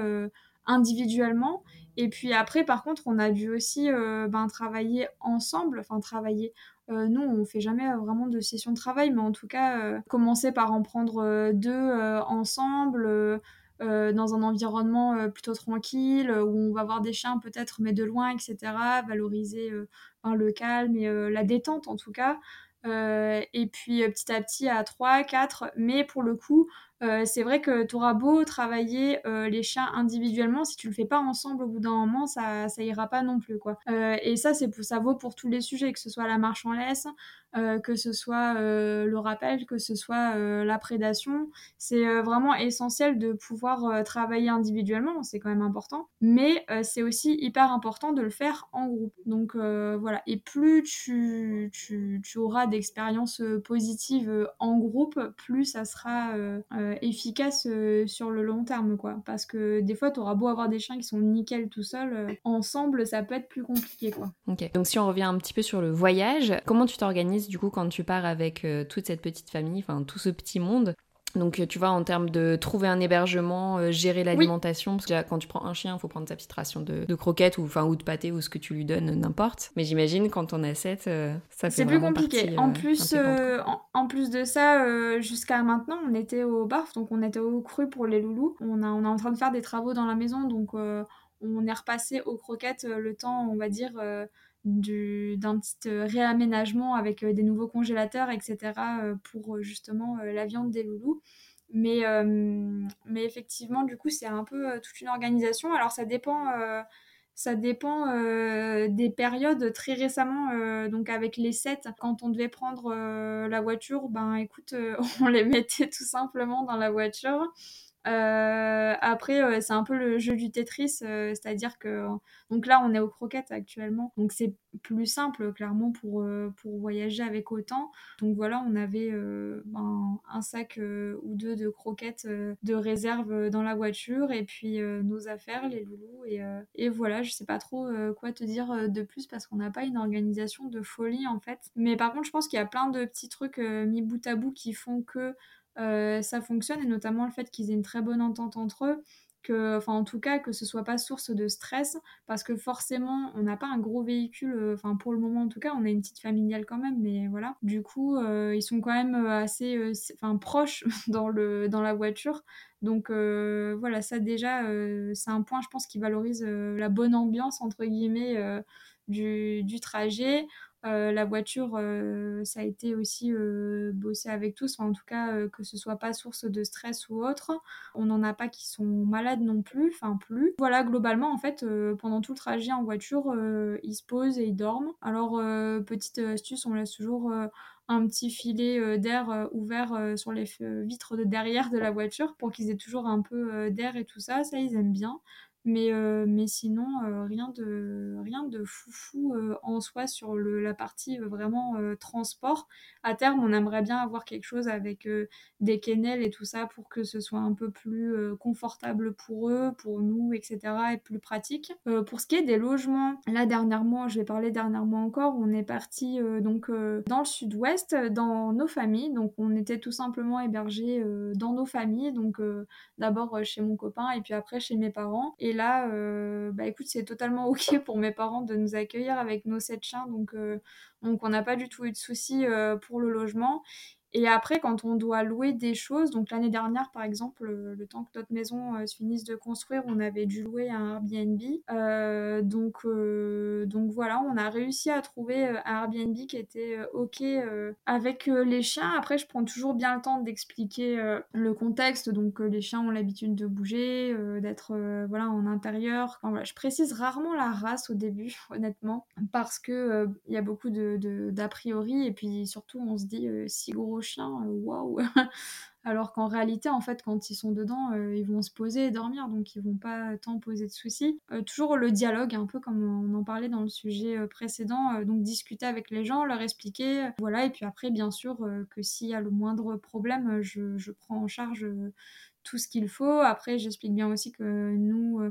individuellement. Et puis après, par contre, on a dû aussi ben, travailler ensemble, enfin travailler. nous, on fait jamais vraiment de session de travail, mais en tout cas, commencer par en prendre deux ensemble euh, dans un environnement euh, plutôt tranquille, euh, où on va voir des chiens peut-être, mais de loin, etc. Valoriser le calme et la détente en tout cas. et puis petit à petit à 3, 4, mais pour le coup, euh, c'est vrai que tu auras beau travailler euh, les chiens individuellement, si tu le fais pas ensemble au bout d'un moment, ça, ça ira pas non plus. quoi. Euh, et ça, c'est ça vaut pour tous les sujets, que ce soit la marche en laisse, que ce soit le rappel, que ce soit la prédation. C'est vraiment essentiel de pouvoir travailler individuellement, c'est quand même important. Mais c'est aussi hyper important de le faire en groupe. Donc voilà. Et plus tu, tu, auras d'expériences positives en groupe, plus ça sera euh, efficace euh, sur le long terme, quoi. Parce que des fois, tu auras beau avoir des chiens qui sont nickel tout seuls, euh, ensemble, ça peut être plus compliqué, quoi. Ok. Donc si on revient un petit peu sur le voyage, comment tu t'organises du coup quand tu pars avec toute cette petite famille, enfin tout ce petit monde donc, tu vois, en termes de trouver un hébergement, euh, gérer l'alimentation, parce que quand tu prends un chien, il faut prendre sa petite ration de, croquettes ou, enfin, ou de pâté ou ce que tu lui donnes, n'importe. Mais j'imagine, quand on a sept, euh, ça fait C'est plus compliqué. en, euh, plus, en, plus de ça, jusqu'à maintenant, on était au BARF, donc on était au cru pour les loulous. On, a, on est en train de faire des travaux dans la maison, donc on est repassé aux croquettes le temps, on va dire d'un petit euh, réaménagement avec euh, des nouveaux congélateurs, etc. Euh, pour justement la viande des loulous. Mais, mais effectivement, du coup, c'est un peu toute une organisation. Alors, ça dépend, ça dépend des périodes. Très récemment, donc avec les 7, quand on devait prendre la voiture, ben écoute, on les mettait tout simplement dans la voiture. Euh, après, euh, c'est un peu le jeu du Tetris, euh, c'est-à-dire que donc là, on est aux croquettes actuellement, donc c'est plus simple clairement pour pour voyager avec autant. Donc voilà, on avait ben, un sac ou deux de croquettes de réserve dans la voiture et puis nos affaires, les loulous et, et voilà, je sais pas trop quoi te dire de plus parce qu'on n'a pas une organisation de folie en fait. Mais par contre, je pense qu'il y a plein de petits trucs mis bout à bout qui font que ça fonctionne et notamment le fait qu'ils aient une très bonne entente entre eux que, enfin en tout cas que ce soit pas source de stress parce que forcément on n'a pas un gros véhicule, euh, enfin pour le moment en tout cas on a une petite familiale quand même mais voilà. Du coup euh, ils sont quand même assez proches dans le dans la voiture. Donc voilà ça déjà c'est un point je pense qui valorise la bonne ambiance entre guillemets du, du trajet. euh, la voiture, euh, ça a été aussi euh, bossé avec tous, en tout cas que ce soit pas source de stress ou autre. On n'en a pas qui sont malades non plus, enfin plus. Voilà, globalement, en fait, pendant tout le trajet en voiture, ils se posent et ils dorment. Alors, petite astuce, on laisse toujours un petit filet d'air ouvert sur les vitres de derrière de la voiture pour qu'ils aient toujours un peu d'air et tout ça. Ça, ils aiment bien. Mais, euh, mais sinon, euh, rien, de, rien de foufou euh, en soi sur le, la partie vraiment transport. À terme, on aimerait bien avoir quelque chose avec des kennels et tout ça pour que ce soit un peu plus confortable pour eux, pour nous, etc. et plus pratique. pour ce qui est des logements, là dernièrement, je vais parler dernièrement encore, on est parti donc dans le sud-ouest, dans nos familles. Donc on était tout simplement hébergés dans nos familles. Donc d'abord chez mon copain et puis après chez mes parents. Là, euh, bah écoute, c'est totalement ok pour mes parents de nous accueillir avec nos sept chiens, donc, euh, on n'a pas du tout eu de soucis euh, pour le logement. Et après, quand on doit louer des choses, donc l'année dernière, par exemple, le temps que notre maison se finisse de construire, on avait dû louer un Airbnb. donc, donc voilà, on a réussi à trouver un Airbnb qui était OK avec les chiens. Après, je prends toujours bien le temps d'expliquer le contexte. Donc, les chiens ont l'habitude de bouger, d'être voilà, en intérieur. je précise rarement la race au début, honnêtement, parce que il y a beaucoup de d'a priori. Et puis surtout, on se dit, si gros chien, waouh alors qu'en réalité, en fait, quand ils sont dedans, euh, ils vont se poser et dormir, donc ils vont pas tant poser de soucis. Euh, toujours le dialogue, un peu comme on en parlait dans le sujet euh, précédent, donc discuter avec les gens, leur expliquer, voilà, et puis après, bien sûr, que s'il y a le moindre problème, je prends en charge tout ce qu'il faut. Après, j'explique bien aussi que nous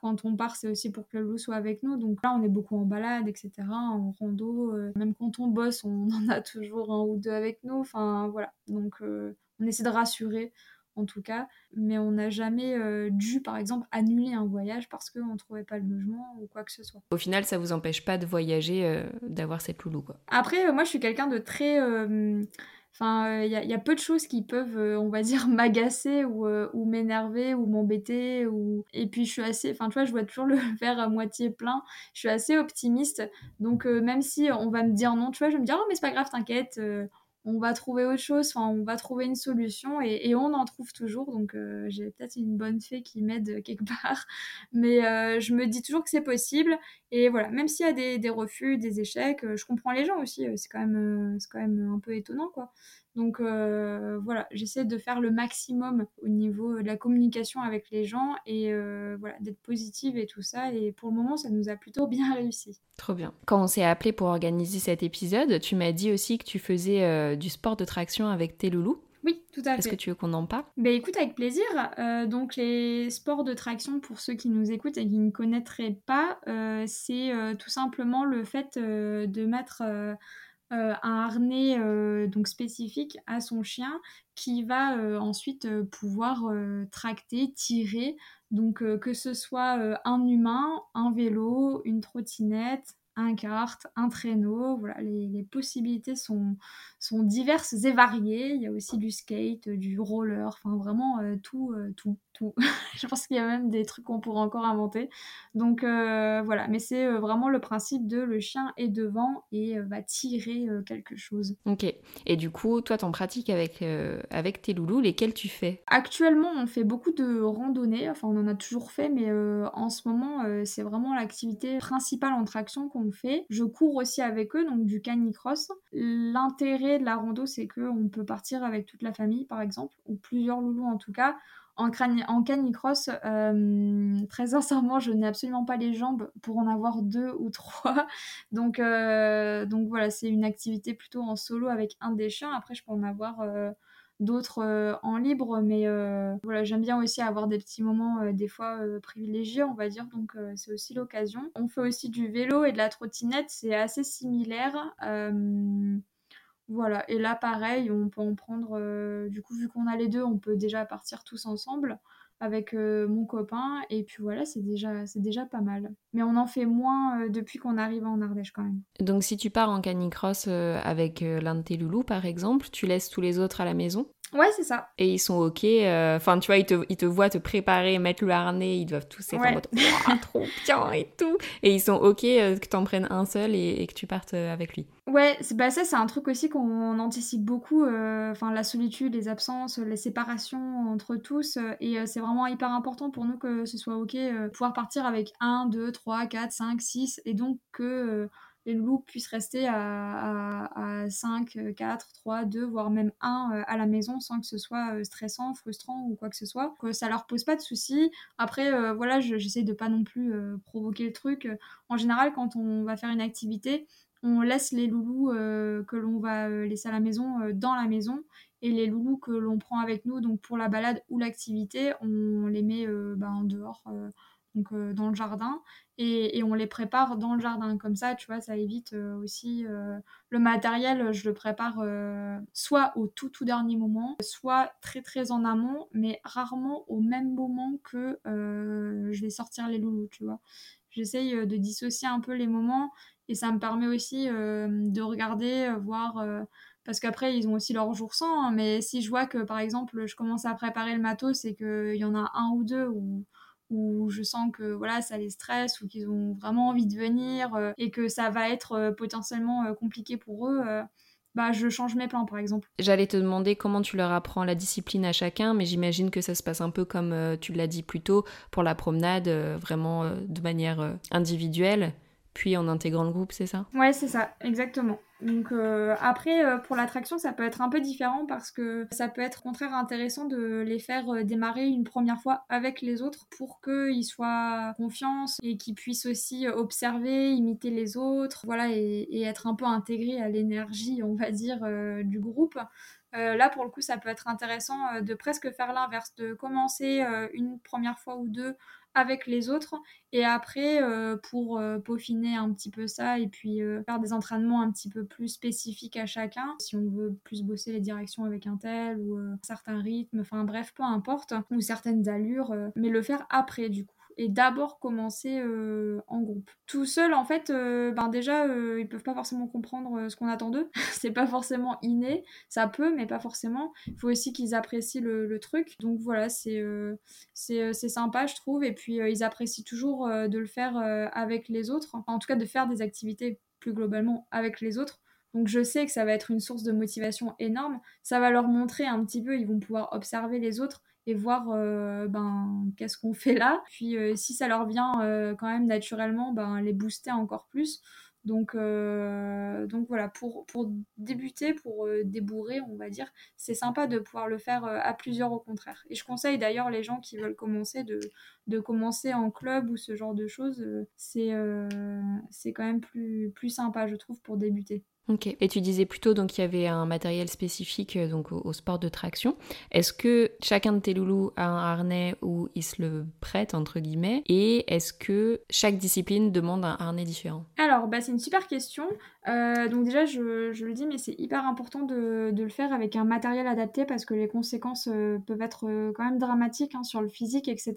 quand on part, c'est aussi pour que le loup soit avec nous. Donc là, on est beaucoup en balade, etc., en rando. même quand on bosse, on en a toujours un ou deux avec nous. Enfin, voilà. Donc, on essaie de rassurer en tout cas, mais on n'a jamais euh, dû, par exemple, annuler un voyage parce qu'on ne trouvait pas le logement ou quoi que ce soit. Au final, ça vous empêche pas de voyager, euh, d'avoir cette loulou, quoi. Après, euh, moi, je suis quelqu'un de très... Enfin, il y, a peu de choses qui peuvent, on va dire, m'agacer ou, ou m'énerver ou m'embêter. Ou... Et puis, je suis assez... Enfin, tu vois, je vois toujours le verre à moitié plein. Je suis assez optimiste. Donc, même si on va me dire non, tu vois, je vais me dire, oh, mais c'est pas grave, t'inquiète on va trouver autre chose, enfin, on va trouver une solution et, on en trouve toujours. Donc, euh, j'ai peut-être une bonne fée qui m'aide quelque part. Mais euh, je me dis toujours que c'est possible. Et voilà, même s'il y a des, des, refus, des échecs, euh, je comprends les gens aussi. C'est quand, même, quand même un peu étonnant, quoi. Donc euh, voilà, j'essaie de faire le maximum au niveau de la communication avec les gens et euh, voilà, d'être positive et tout ça. Et pour le moment, ça nous a plutôt bien réussi. Trop bien. Quand on s'est appelé pour organiser cet épisode, tu m'as dit aussi que tu faisais euh, du sport de traction avec tes loulous. Oui, tout à fait. Est-ce que tu veux qu'on en parle? Ben écoute, avec plaisir. donc les sports de traction, pour ceux qui nous écoutent et qui ne connaîtraient pas, c'est tout simplement le fait de mettre euh, un harnais euh, donc spécifique à son chien qui va euh, ensuite pouvoir tracter, tirer, donc que ce soit un humain, un vélo, une trottinette, un kart, un traîneau. Voilà, les, possibilités sont, sont diverses et variées. Il y a aussi du skate, du roller, enfin vraiment tout, tout, tout. je pense qu'il y a même des trucs qu'on pourrait encore inventer. Donc euh, voilà, mais c'est euh, vraiment le principe de le chien est devant et euh, va tirer quelque chose. Ok. Et du coup, toi, t'en pratiques avec, avec tes loulous, lesquels tu fais? Actuellement, on fait beaucoup de randonnées. Enfin, on en a toujours fait, mais en ce moment, c'est vraiment l'activité principale en traction qu'on fait. Je cours aussi avec eux, donc du canicross. L'intérêt de la rando, c'est qu'on peut partir avec toute la famille, par exemple, ou plusieurs loulous en tout cas en, canicross, euh, très sincèrement, je n'ai absolument pas les jambes pour en avoir deux ou trois. Donc, euh, donc voilà, c'est une activité plutôt en solo avec un des chiens. Après, je peux en avoir euh, d'autres en libre, mais voilà, j'aime bien aussi avoir des petits moments, des fois privilégiés, on va dire. Donc, c'est aussi l'occasion. On fait aussi du vélo et de la trottinette, c'est assez similaire. Voilà, et là pareil, on peut en prendre, euh, du coup vu qu'on a les deux, on peut déjà partir tous ensemble avec euh, mon copain, et puis voilà, c'est déjà, c'est déjà pas mal. Mais on en fait moins euh, depuis qu'on arrive en Ardèche quand même. Donc si tu pars en canicross avec l'un de tes loulous par exemple, tu laisses tous les autres à la maison? Ouais, c'est ça. Et ils sont OK. Euh, enfin, tu vois, ils te, ils te voient te préparer, mettre le harnais, ils doivent tous être en mode trop bien et tout. Et ils sont OK euh, que t'en prennes un seul et, que tu partes euh, avec lui. Ouais, bah ça, c'est un truc aussi qu'on anticipe beaucoup. Enfin, la solitude, les absences, les séparations entre tous. et c'est vraiment hyper important pour nous que ce soit OK. pouvoir partir avec 1, 2, 3, 4, 5, 6. Et donc que les loups puissent rester à, 5, 4, 3, 2, voire même 1 euh, à la maison sans que ce soit euh, stressant, frustrant ou quoi que ce soit. Que ça leur pose pas de soucis. Après, euh, voilà, j'essaie de pas non plus provoquer le truc. En général, quand on va faire une activité, on laisse les loulous que l'on va laisser à la maison dans la maison et les loulous que l'on prend avec nous donc pour la balade ou l'activité on les met bah, en dehors donc euh, dans le jardin, et, on les prépare dans le jardin. Comme ça, tu vois, ça évite euh, aussi euh, le matériel, je le prépare soit au tout tout dernier moment, soit très très en amont, mais rarement au même moment que je vais sortir les loulous, tu vois. J'essaye de dissocier un peu les moments et ça me permet aussi de regarder, voir parce qu'après ils ont aussi leur jour sans. Hein. mais si je vois que par exemple je commence à préparer le matos et qu'il y en a un ou deux où, où je sens que voilà ça les stresse ou qu'ils ont vraiment envie de venir euh, et que ça va être euh, potentiellement euh, compliqué pour eux bah, je change mes plans par exemple. J'allais te demander comment tu leur apprends la discipline à chacun, mais j'imagine que ça se passe un peu comme tu l'as dit plus tôt pour la promenade, vraiment de manière individuelle puis en intégrant le groupe, c'est ça? Ouais, c'est ça, exactement. Donc euh, après, euh, pour l'attraction, ça peut être un peu différent parce que ça peut être contraire intéressant de les faire euh, démarrer une première fois avec les autres pour qu'ils soient confiance et qu'ils puissent aussi observer, imiter les autres, voilà, et être un peu intégrés à l'énergie, on va dire, du groupe. Là, pour le coup, ça peut être intéressant de presque faire l'inverse, de commencer une première fois ou deux avec les autres. Et après, euh, pour euh, peaufiner un petit peu ça et puis euh, faire des entraînements un petit peu plus spécifiques à chacun, si on veut plus bosser les directions avec un tel ou certains rythmes, enfin bref, peu importe, ou certaines allures, mais le faire après du coup et d'abord commencer euh, en groupe. Tout seul, en fait, euh, ben déjà, euh, ils peuvent pas forcément comprendre ce qu'on attend d'eux. c'est pas forcément inné, ça peut, mais pas forcément. Il faut aussi qu'ils apprécient le, truc. Donc voilà, c'est c'est sympa, je trouve. Et puis, ils apprécient toujours de le faire avec les autres. en tout cas, de faire des activités plus globalement avec les autres. Donc je sais que ça va être une source de motivation énorme. Ça va leur montrer un petit peu, ils vont pouvoir observer les autres voir euh, ben, qu'est-ce qu'on fait là. Puis euh, si ça leur vient euh, quand même naturellement, ben, les booster encore plus. Donc, donc voilà, pour, débuter, pour débourrer, on va dire, c'est sympa de pouvoir le faire à plusieurs au contraire. Et je conseille d'ailleurs les gens qui veulent commencer de, commencer en club ou ce genre de choses. c'est c'est quand même plus, plus sympa, je trouve, pour débuter. Ok. Et tu disais plutôt donc qu'il y avait un matériel spécifique euh, donc au, sport de traction. Est-ce que chacun de tes loulous a un harnais où il se le prête entre guillemets? Et est-ce que chaque discipline demande un harnais différent? Alors, bah, c'est une super question. Euh, donc déjà, je, le dis, mais c'est hyper important de, le faire avec un matériel adapté parce que les conséquences euh, peuvent être quand même dramatiques hein, sur le physique, etc.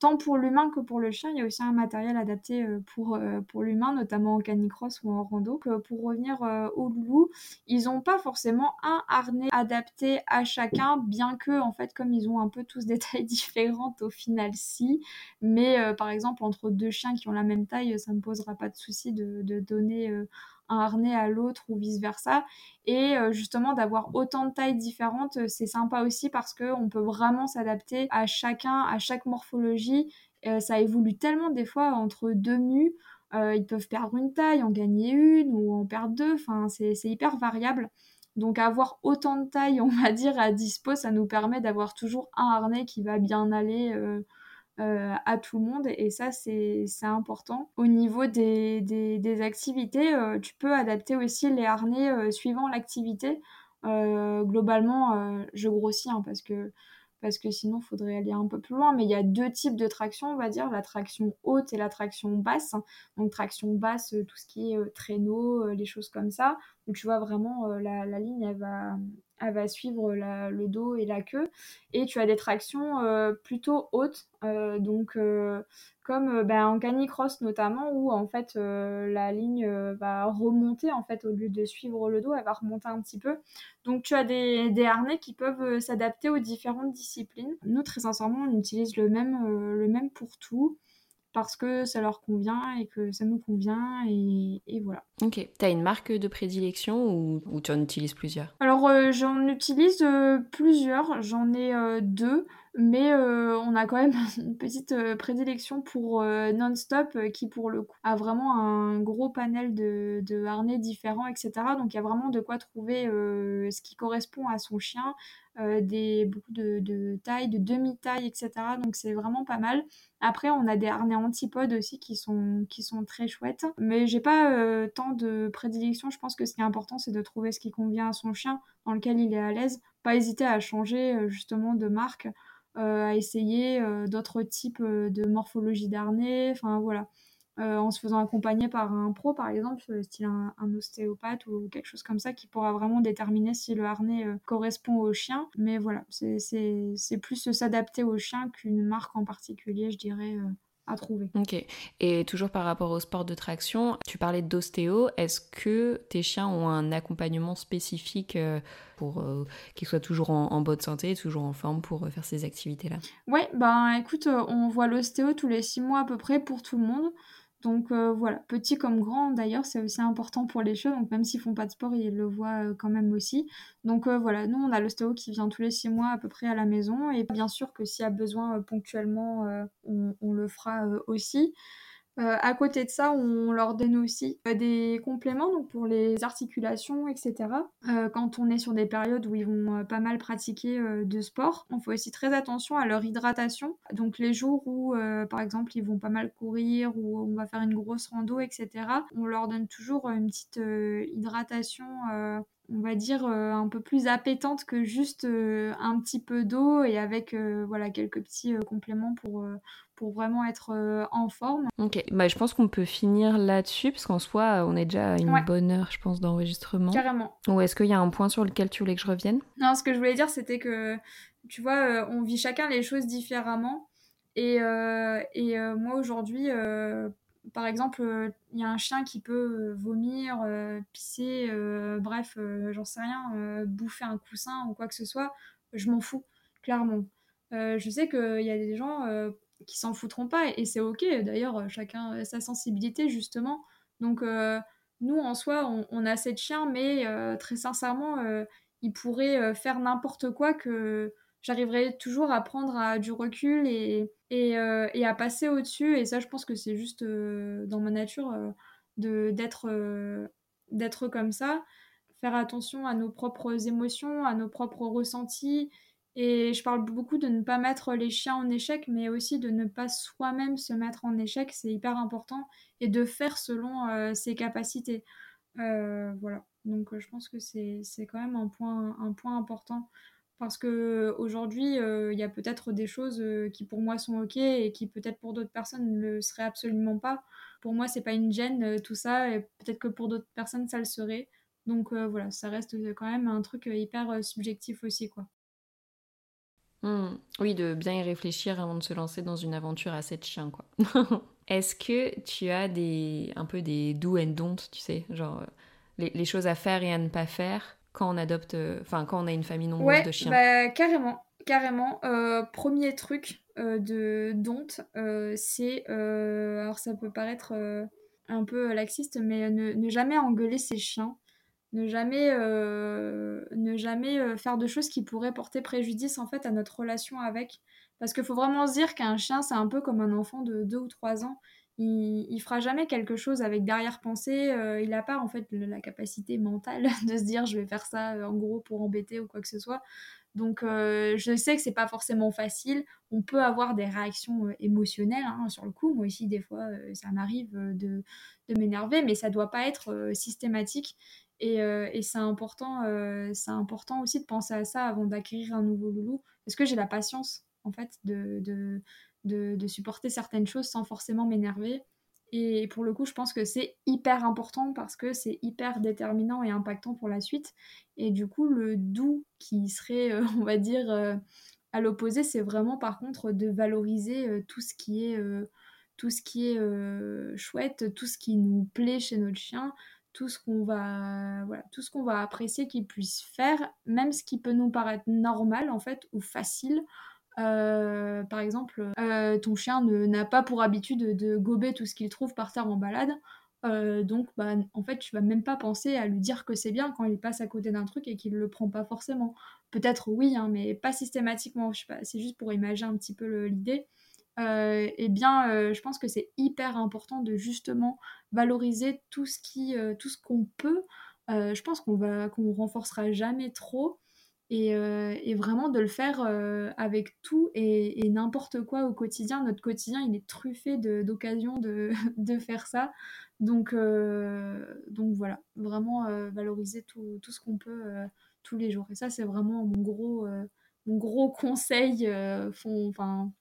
Tant pour l'humain que pour le chien, il y a aussi un matériel adapté pour, l'humain, notamment en canicross ou en rando. Pour revenir euh, au loulou, ils n'ont pas forcément un harnais adapté à chacun, bien que, en fait, comme ils ont un peu tous des tailles différentes, au final, si. Mais euh, par exemple, entre deux chiens qui ont la même taille, ça ne posera pas de souci de, donner euh, un harnais à l'autre ou vice versa. Et justement, d'avoir autant de tailles différentes, c'est sympa aussi parce qu'on peut vraiment s'adapter à chacun, à chaque morphologie. ça évolue tellement des fois entre deux mus euh, ils peuvent perdre une taille, en gagner une ou en perdre deux. Enfin, c'est hyper variable. Donc avoir autant de tailles, on va dire, à dispo, ça nous permet d'avoir toujours un harnais qui va bien aller euh, euh, à tout le monde. Et ça, c'est important. Au niveau des, des, activités, tu peux adapter aussi les harnais suivant l'activité. globalement, je grossis hein, parce que parce que sinon il faudrait aller un peu plus loin. Mais il y a deux types de traction, on va dire, la traction haute et la traction basse. Donc traction basse, euh, tout ce qui est euh, traîneau, euh, les choses comme ça. Donc tu vois vraiment la, la, ligne, elle va, elle va suivre le dos et la queue. Et tu as des tractions euh, plutôt hautes, euh, donc euh, comme ben, en canicross notamment, où en fait la ligne va remonter en fait au lieu de suivre le dos, elle va remonter un petit peu. Donc tu as des, des harnais qui peuvent s'adapter aux différentes disciplines. Nous très sincèrement on utilise le même, le même pour tout parce que ça leur convient et que ça nous convient et, voilà. Ok. T'as une marque de prédilection ou, tu en utilises plusieurs? Alors euh, j'en utilise euh, plusieurs, j'en ai euh, deux, mais on a quand même une petite prédilection pour Non-Stop qui pour le coup a vraiment un gros panel de, de harnais différents, etc. Donc il y a vraiment de quoi trouver ce qui correspond à son chien, des, beaucoup de, de tailles, de demi-tailles, etc. Donc c'est vraiment pas mal. Après, on a des harnais antipodes aussi qui sont, qui sont très chouettes. Mais j'ai pas euh, tant de prédilection. Je pense que ce qui est important, c'est de trouver ce qui convient à son chien, dans lequel il est à l'aise. Pas hésiter à changer euh, justement de marque, euh, à essayer d'autres types de morphologie d'harnais. Enfin voilà. Euh, en se faisant accompagner par un pro, par exemple, euh, style un, ostéopathe ou quelque chose comme ça, qui pourra vraiment déterminer si le harnais euh, correspond au chien. Mais voilà, c'est plus s'adapter au chien qu'une marque en particulier, je dirais, à trouver. Ok. Et toujours par rapport au sport de traction, tu parlais d'ostéo. Est-ce que tes chiens ont un accompagnement spécifique pour qu'ils soient toujours en, bonne santé, toujours en forme pour faire ces activités-là? Ouais, ben écoute, on voit l'ostéo tous les six mois à peu près pour tout le monde. Donc euh, voilà, petit comme grand d'ailleurs, c'est aussi important pour les cheveux. Donc même s'ils font pas de sport, ils le voient euh, quand même aussi. Donc euh, voilà, nous on a l'ostéo qui vient tous les six mois à peu près à la maison. Et bien sûr que s'il y a besoin ponctuellement, on, le fera aussi. Euh, à côté de ça, on leur donne aussi euh, des compléments donc pour les articulations, etc. Euh, quand on est sur des périodes où ils vont pas mal pratiquer de sport, on fait aussi très attention à leur hydratation. Donc les jours où, par exemple, ils vont pas mal courir ou on va faire une grosse rando, etc. On leur donne toujours une petite hydratation on va dire, un peu plus appétante que juste un petit peu d'eau et avec voilà, quelques petits compléments pour, pour vraiment être euh, en forme. Ok, bah, je pense qu'on peut finir là-dessus, parce qu'en soi, on est déjà à une bonne heure, je pense, d'enregistrement. Carrément. Ou est-ce qu'il y a un point sur lequel tu voulais que je revienne? Non, ce que je voulais dire, c'était que, tu vois, euh, on vit chacun les choses différemment. Et, euh, et moi, aujourd'hui, par exemple, il y a un chien qui peut vomir, pisser, bref, j'en sais rien, bouffer un coussin ou quoi que ce soit, je m'en fous, clairement. je sais qu'il y a des gens qui s'en foutront pas et, c'est ok. D'ailleurs euh, chacun a sa sensibilité justement. Donc euh, nous en soi on, a cette chien mais euh, très sincèrement il pourrait faire n'importe quoi que j'arriverai toujours à prendre du recul et, et, et à passer au-dessus. Et ça je pense que c'est juste dans ma nature de d'être d'être comme ça. Faire attention à nos propres émotions à nos propres ressentis et je parle beaucoup de ne pas mettre les chiens en échec, mais aussi de ne pas soi-même se mettre en échec, c'est hyper important, et de faire selon euh, ses capacités. Euh, voilà, donc euh, je pense que c'est quand même un point, important. Parce que aujourd'hui, il y a peut-être des choses qui pour moi sont ok et qui peut-être pour d'autres personnes ne le seraient absolument pas. Pour moi, c'est pas une gêne tout ça, et peut-être que pour d'autres personnes ça le serait. Donc voilà, ça reste quand même un truc hyper subjectif aussi, quoi. Hmm. Oui, de bien y réfléchir avant de se lancer dans une aventure à sept chiens, quoi. Est-ce que tu as des, un peu des do and don't, tu sais, genre euh, les, choses à faire et à ne pas faire quand on adopte, euh, enfin quand on a une famille nombreuse de chiens? bah, carrément, carrément. Euh, premier truc de don't, c'est, alors ça peut paraître un peu laxiste, mais ne jamais engueuler ses chiens ne jamais, euh, ne jamais euh, faire de choses qui pourraient porter préjudice en fait à notre relation avec. Parce qu'il faut vraiment se dire qu'un chien, c'est un peu comme un enfant de 2 ou 3 ans. Il, il fera jamais quelque chose avec derrière-pensée. Euh, il n'a pas en fait la capacité mentale de se dire je vais faire ça en gros pour embêter ou quoi que ce soit. Donc je sais que c'est pas forcément facile. On peut avoir des réactions émotionnelles hein, sur le coup. Moi aussi des fois ça m'arrive de, de m'énerver, mais ça doit pas être systématique. Euh, et, c'est important, euh, c'est important aussi de penser à ça avant d'acquérir un nouveau loulou. Est-ce que j'ai la patience, en fait, de, de, de, supporter certaines choses sans forcément m'énerver Et pour le coup, je pense que c'est hyper important parce que c'est hyper déterminant et impactant pour la suite. Et du coup, le doux qui serait, euh, on va dire, à l'opposé, c'est vraiment par contre de valoriser tout ce qui est tout ce qui est chouette, tout ce qui nous plaît chez notre chien, tout ce qu'on va voilà, tout ce qu'on va apprécier qu'il puisse faire, même ce qui peut nous paraître normal en fait ou facile. Euh, par exemple, euh, ton chien n'a pas pour habitude de, gober tout ce qu'il trouve par terre en balade. Euh, donc, bah, en fait, tu vas même pas penser à lui dire que c'est bien quand il passe à côté d'un truc et qu'il le prend pas forcément. Peut-être oui, hein, mais pas systématiquement. Je sais pas, c'est juste pour imaginer un petit peu l'idée. Euh, eh bien, euh, je pense que c'est hyper important de justement valoriser tout ce qui, euh, tout ce qu'on peut. je pense qu'on va, qu'on renforcera jamais trop. Et, vraiment de le faire avec tout et, n'importe quoi au quotidien. Notre quotidien, il est truffé d'occasions de, de, faire ça. Donc, donc voilà, vraiment valoriser tout, tout ce qu'on peut tous les jours. Et ça, c'est vraiment mon gros, mon gros conseil. enfin,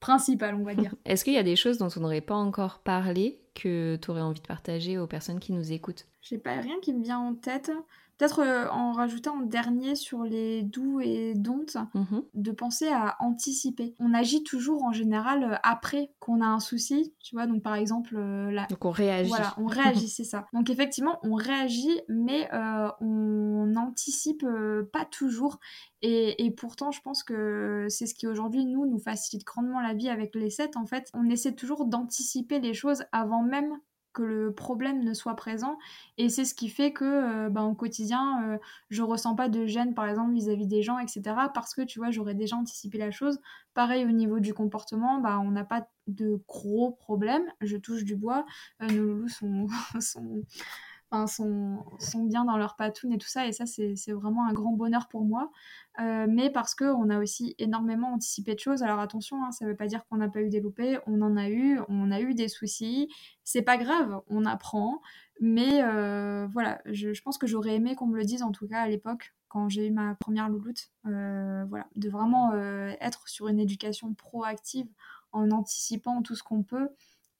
principal, on va dire. Est-ce qu'il y a des choses dont on n'aurait pas encore parlé que tu aurais envie de partager aux personnes qui nous écoutent J'ai pas rien qui me vient en tête. Peut-être euh, en rajoutant en dernier sur les doux et don'ts, Mhm. de penser à anticiper. On agit toujours en général euh, après qu'on a un souci, tu vois. Donc par exemple, euh, la, Donc on réagit. Voilà, on réagit, c'est ça. Donc effectivement, on réagit, mais euh, on n'anticipe euh, pas toujours. Et, et pourtant, je pense que c'est ce qui aujourd'hui, nous, nous facilite grandement la vie avec les sets. En fait, on essaie toujours d'anticiper les choses avant même que le problème ne soit présent. Et c'est ce qui fait que euh, bah, quotidien euh, je ressens pas de gêne par exemple vis-à-vis des gens etc parce que tu vois j'aurais déjà anticipé la chose. Pareil au niveau du comportement bah on n'a pas de gros problèmes. Je touche du bois. Euh, nos loulous sont, sont, bien dans leur patoune et tout ça, et ça, c'est vraiment un grand bonheur pour moi. Euh, mais parce qu'on a aussi énormément anticipé de choses. Alors attention, hein, ça veut pas dire qu'on n'a pas eu des loupés, on en a eu, on a eu des soucis. C'est pas grave, on apprend. Mais euh, voilà, je, pense que j'aurais aimé qu'on me le dise, en tout cas à l'époque, quand j'ai eu ma première louloute. Euh, voilà, de vraiment être sur une éducation proactive en anticipant tout ce qu'on peut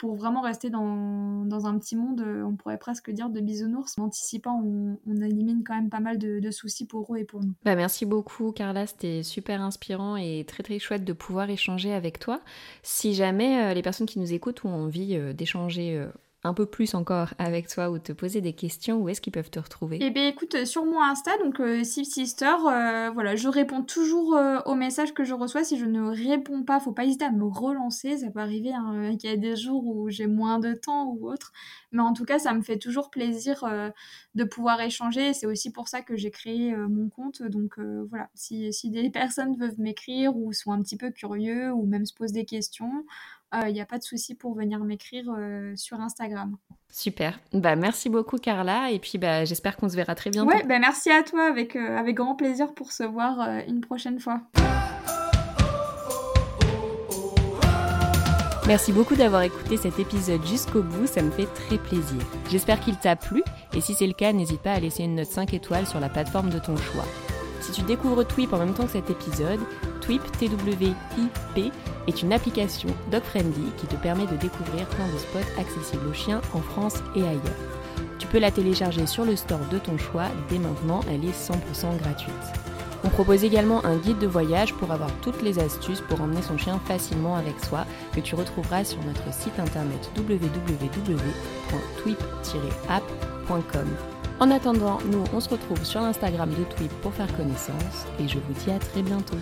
pour vraiment rester dans, un petit monde, euh, on pourrait presque dire de bisounours. En anticipant, on, élimine quand même pas mal de, soucis pour eux et pour nous. Bah, merci beaucoup Carla, c'était super inspirant et très très chouette de pouvoir échanger avec toi. Si jamais euh, les personnes qui nous écoutent ont envie euh, d'échanger un peu plus encore avec toi ou te poser des questions, où est-ce qu'ils peuvent te retrouver? Eh bien écoute, euh, sur mon Insta, donc euh, Sister, euh, voilà, je réponds toujours euh, aux messages que je reçois. Si je ne réponds pas, faut pas hésiter à me relancer. Ça peut arriver hein, qu'il y a des jours où j'ai moins de temps ou autre. Mais en tout cas, ça me fait toujours plaisir de pouvoir échanger. C'est aussi pour ça que j'ai créé mon compte. Donc voilà, si, si des personnes veulent m'écrire ou sont un petit peu curieux ou même se posent des questions, il n'y a pas de souci pour venir m'écrire euh, sur Instagram. Super. Bah merci beaucoup Carla et puis bah j'espère qu'on se verra très bientôt. Ouais, bah merci à toi, avec, euh, avec grand plaisir pour se voir euh, une prochaine fois. Merci beaucoup d'avoir écouté cet épisode jusqu'au bout, ça me fait très plaisir. J'espère qu'il t'a plu et si c'est le cas, n'hésite pas à laisser une note 5 étoiles sur la plateforme de ton choix. Si tu découvres Twip en même temps que cet épisode, Twip, T-W-I-P, est une application dog-friendly qui te permet de découvrir plein de spots accessibles aux chiens en France et ailleurs. Tu peux la télécharger sur le store de ton choix, dès maintenant elle est 100% gratuite. On propose également un guide de voyage pour avoir toutes les astuces pour emmener son chien facilement avec soi que tu retrouveras sur notre site internet www.twip-app.com. En attendant, nous on se retrouve sur l'Instagram de Twip pour faire connaissance et je vous dis à très bientôt.